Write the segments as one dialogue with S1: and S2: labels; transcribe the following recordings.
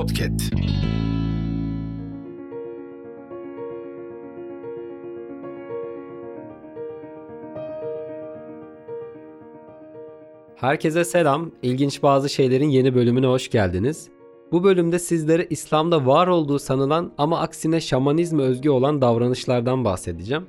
S1: Podcast.
S2: Herkese selam. İlginç bazı şeylerin yeni bölümüne hoş geldiniz. Bu bölümde sizlere İslam'da var olduğu sanılan ama aksine şamanizme özgü olan davranışlardan bahsedeceğim.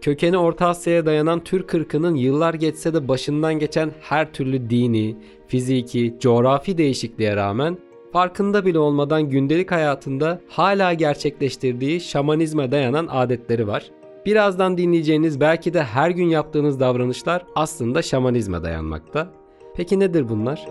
S2: Kökeni Orta Asya'ya dayanan Türk ırkının yıllar geçse de başından geçen her türlü dini, fiziki, coğrafi değişikliğe rağmen farkında bile olmadan gündelik hayatında hala gerçekleştirdiği şamanizme dayanan adetleri var. Birazdan dinleyeceğiniz belki de her gün yaptığınız davranışlar aslında şamanizme dayanmakta. Peki nedir bunlar?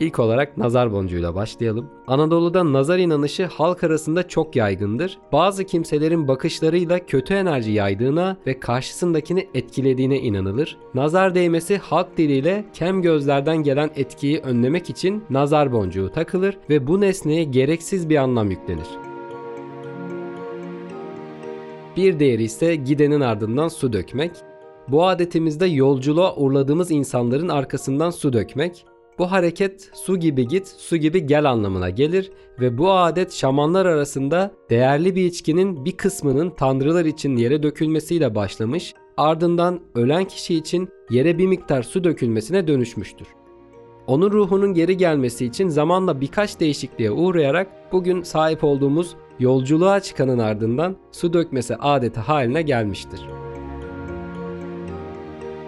S2: İlk olarak nazar boncuğuyla başlayalım. Anadolu'da nazar inanışı halk arasında çok yaygındır. Bazı kimselerin bakışlarıyla kötü enerji yaydığına ve karşısındakini etkilediğine inanılır. Nazar değmesi halk diliyle kem gözlerden gelen etkiyi önlemek için nazar boncuğu takılır ve bu nesneye gereksiz bir anlam yüklenir. Bir diğeri ise gidenin ardından su dökmek. Bu adetimizde yolculuğa uğurladığımız insanların arkasından su dökmek. Bu hareket su gibi git, su gibi gel anlamına gelir ve bu adet şamanlar arasında değerli bir içkinin bir kısmının tanrılar için yere dökülmesiyle başlamış, ardından ölen kişi için yere bir miktar su dökülmesine dönüşmüştür. Onun ruhunun geri gelmesi için zamanla birkaç değişikliğe uğrayarak bugün sahip olduğumuz yolculuğa çıkanın ardından su dökmesi adeti haline gelmiştir.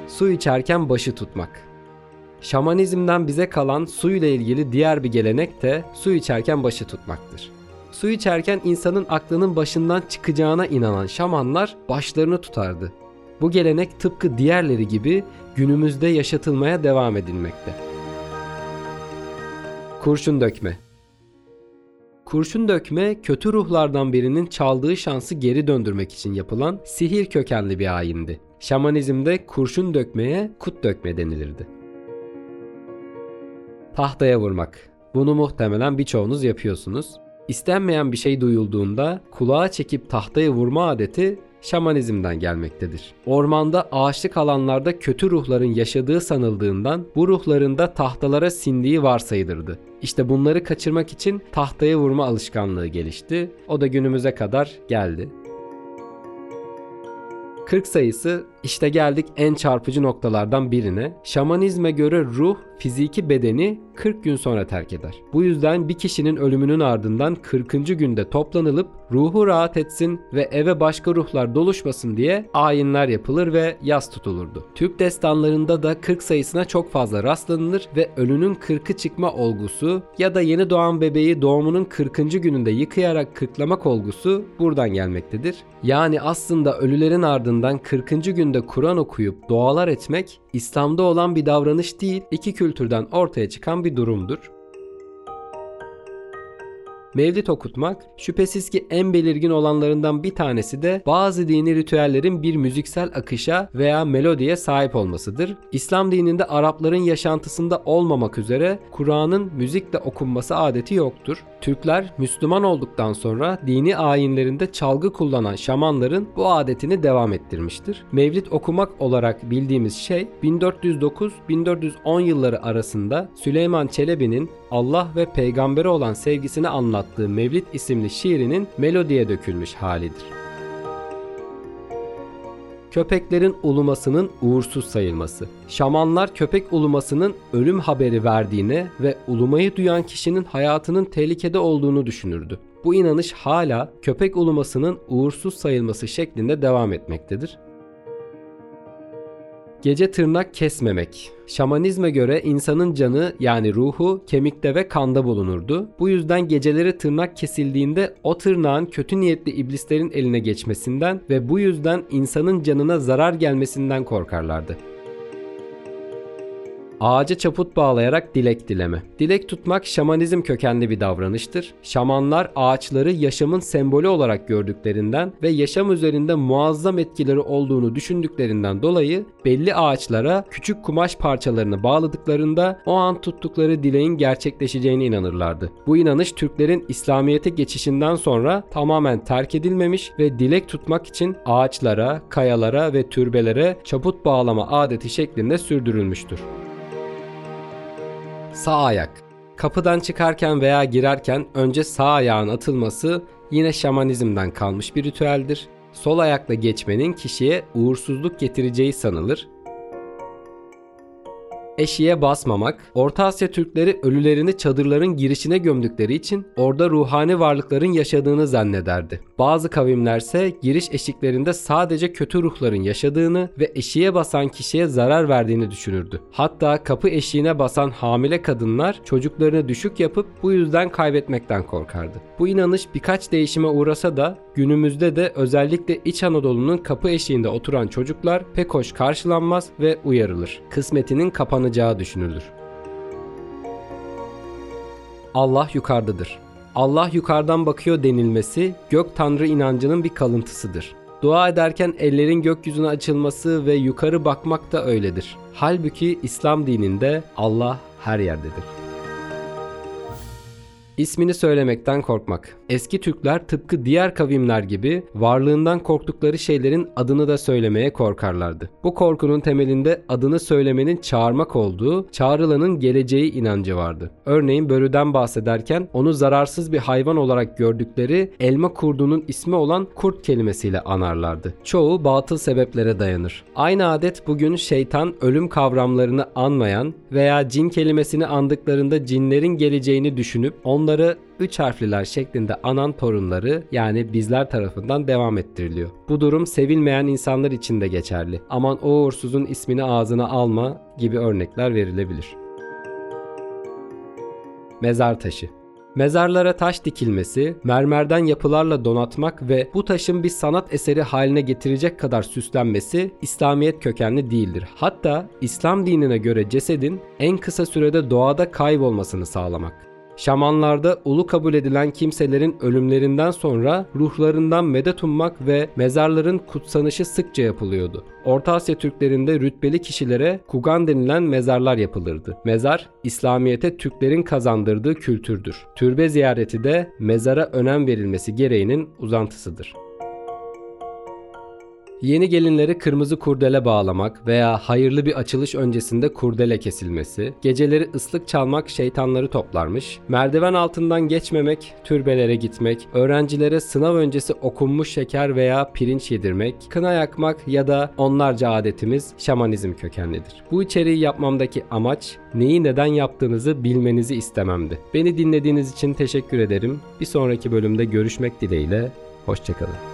S2: Su içerken başı tutmak. Şamanizmden bize kalan su ile ilgili diğer bir gelenek de su içerken başı tutmaktır. Su içerken insanın aklının başından çıkacağına inanan şamanlar başlarını tutardı. Bu gelenek tıpkı diğerleri gibi günümüzde yaşatılmaya devam edilmekte. Kurşun dökme Kurşun dökme kötü ruhlardan birinin çaldığı şansı geri döndürmek için yapılan sihir kökenli bir ayindi. Şamanizmde kurşun dökmeye kut dökme denilirdi. Tahtaya vurmak. Bunu muhtemelen birçoğunuz yapıyorsunuz. İstenmeyen bir şey duyulduğunda kulağa çekip tahtaya vurma adeti şamanizmden gelmektedir. Ormanda ağaçlık alanlarda kötü ruhların yaşadığı sanıldığından bu ruhların da tahtalara sindiği varsayılırdı. İşte bunları kaçırmak için tahtaya vurma alışkanlığı gelişti. O da günümüze kadar geldi. 40 sayısı işte geldik en çarpıcı noktalardan birine. Şamanizme göre ruh fiziki bedeni 40 gün sonra terk eder. Bu yüzden bir kişinin ölümünün ardından 40. günde toplanılıp ruhu rahat etsin ve eve başka ruhlar doluşmasın diye ayinler yapılır ve yas tutulurdu. Türk destanlarında da 40 sayısına çok fazla rastlanılır ve ölünün 40'ı çıkma olgusu ya da yeni doğan bebeği doğumunun 40. gününde yıkayarak kırklamak olgusu buradan gelmektedir. Yani aslında ölülerin ardından 40. günde Kur'an okuyup dualar etmek İslam'da olan bir davranış değil, iki kültürden ortaya çıkan bir durumdur. Mevlid okutmak şüphesiz ki en belirgin olanlarından bir tanesi de bazı dini ritüellerin bir müziksel akışa veya melodiye sahip olmasıdır. İslam dininde Arapların yaşantısında olmamak üzere Kur'an'ın müzikle okunması adeti yoktur. Türkler Müslüman olduktan sonra dini ayinlerinde çalgı kullanan şamanların bu adetini devam ettirmiştir. Mevlid okumak olarak bildiğimiz şey 1409-1410 yılları arasında Süleyman Çelebi'nin Allah ve peygambere olan sevgisini anlattığı Mevlid isimli şiirinin melodiye dökülmüş halidir. Köpeklerin ulumasının uğursuz sayılması. Şamanlar köpek ulumasının ölüm haberi verdiğine ve ulumayı duyan kişinin hayatının tehlikede olduğunu düşünürdü. Bu inanış hala köpek ulumasının uğursuz sayılması şeklinde devam etmektedir. Gece tırnak kesmemek. Şamanizme göre insanın canı yani ruhu kemikte ve kanda bulunurdu. Bu yüzden geceleri tırnak kesildiğinde o tırnağın kötü niyetli iblislerin eline geçmesinden ve bu yüzden insanın canına zarar gelmesinden korkarlardı. Ağaca çaput bağlayarak dilek dileme. Dilek tutmak şamanizm kökenli bir davranıştır. Şamanlar ağaçları yaşamın sembolü olarak gördüklerinden ve yaşam üzerinde muazzam etkileri olduğunu düşündüklerinden dolayı belli ağaçlara küçük kumaş parçalarını bağladıklarında o an tuttukları dileğin gerçekleşeceğine inanırlardı. Bu inanış Türklerin İslamiyet'e geçişinden sonra tamamen terk edilmemiş ve dilek tutmak için ağaçlara, kayalara ve türbelere çaput bağlama adeti şeklinde sürdürülmüştür. Sağ ayak. Kapıdan çıkarken veya girerken önce sağ ayağın atılması yine şamanizmden kalmış bir ritüeldir. Sol ayakla geçmenin kişiye uğursuzluk getireceği sanılır eşiğe basmamak, Orta Asya Türkleri ölülerini çadırların girişine gömdükleri için orada ruhani varlıkların yaşadığını zannederdi. Bazı kavimlerse giriş eşiklerinde sadece kötü ruhların yaşadığını ve eşiğe basan kişiye zarar verdiğini düşünürdü. Hatta kapı eşiğine basan hamile kadınlar çocuklarını düşük yapıp bu yüzden kaybetmekten korkardı. Bu inanış birkaç değişime uğrasa da günümüzde de özellikle İç Anadolu'nun kapı eşiğinde oturan çocuklar pek hoş karşılanmaz ve uyarılır. Kısmetinin kapanacağı düşünülür. Allah yukarıdadır. Allah yukarıdan bakıyor denilmesi gök tanrı inancının bir kalıntısıdır. Dua ederken ellerin gökyüzüne açılması ve yukarı bakmak da öyledir. Halbuki İslam dininde Allah her yerdedir. İsmini söylemekten korkmak. Eski Türkler tıpkı diğer kavimler gibi varlığından korktukları şeylerin adını da söylemeye korkarlardı. Bu korkunun temelinde adını söylemenin çağırmak olduğu, çağrılanın geleceği inancı vardı. Örneğin börüden bahsederken onu zararsız bir hayvan olarak gördükleri elma kurdunun ismi olan kurt kelimesiyle anarlardı. Çoğu batıl sebeplere dayanır. Aynı adet bugün şeytan ölüm kavramlarını anmayan veya cin kelimesini andıklarında cinlerin geleceğini düşünüp onları üç harfliler şeklinde anan torunları yani bizler tarafından devam ettiriliyor. Bu durum sevilmeyen insanlar için de geçerli. Aman o uğursuzun ismini ağzına alma gibi örnekler verilebilir. Mezar taşı Mezarlara taş dikilmesi, mermerden yapılarla donatmak ve bu taşın bir sanat eseri haline getirecek kadar süslenmesi İslamiyet kökenli değildir. Hatta İslam dinine göre cesedin en kısa sürede doğada kaybolmasını sağlamak. Şamanlarda ulu kabul edilen kimselerin ölümlerinden sonra ruhlarından medet ummak ve mezarların kutsanışı sıkça yapılıyordu. Orta Asya Türklerinde rütbeli kişilere kugan denilen mezarlar yapılırdı. Mezar, İslamiyete Türklerin kazandırdığı kültürdür. Türbe ziyareti de mezara önem verilmesi gereğinin uzantısıdır. Yeni gelinleri kırmızı kurdele bağlamak veya hayırlı bir açılış öncesinde kurdele kesilmesi, geceleri ıslık çalmak şeytanları toplarmış, merdiven altından geçmemek, türbelere gitmek, öğrencilere sınav öncesi okunmuş şeker veya pirinç yedirmek, kına yakmak ya da onlarca adetimiz şamanizm kökenlidir. Bu içeriği yapmamdaki amaç neyi neden yaptığınızı bilmenizi istememdi. Beni dinlediğiniz için teşekkür ederim. Bir sonraki bölümde görüşmek dileğiyle, hoşçakalın.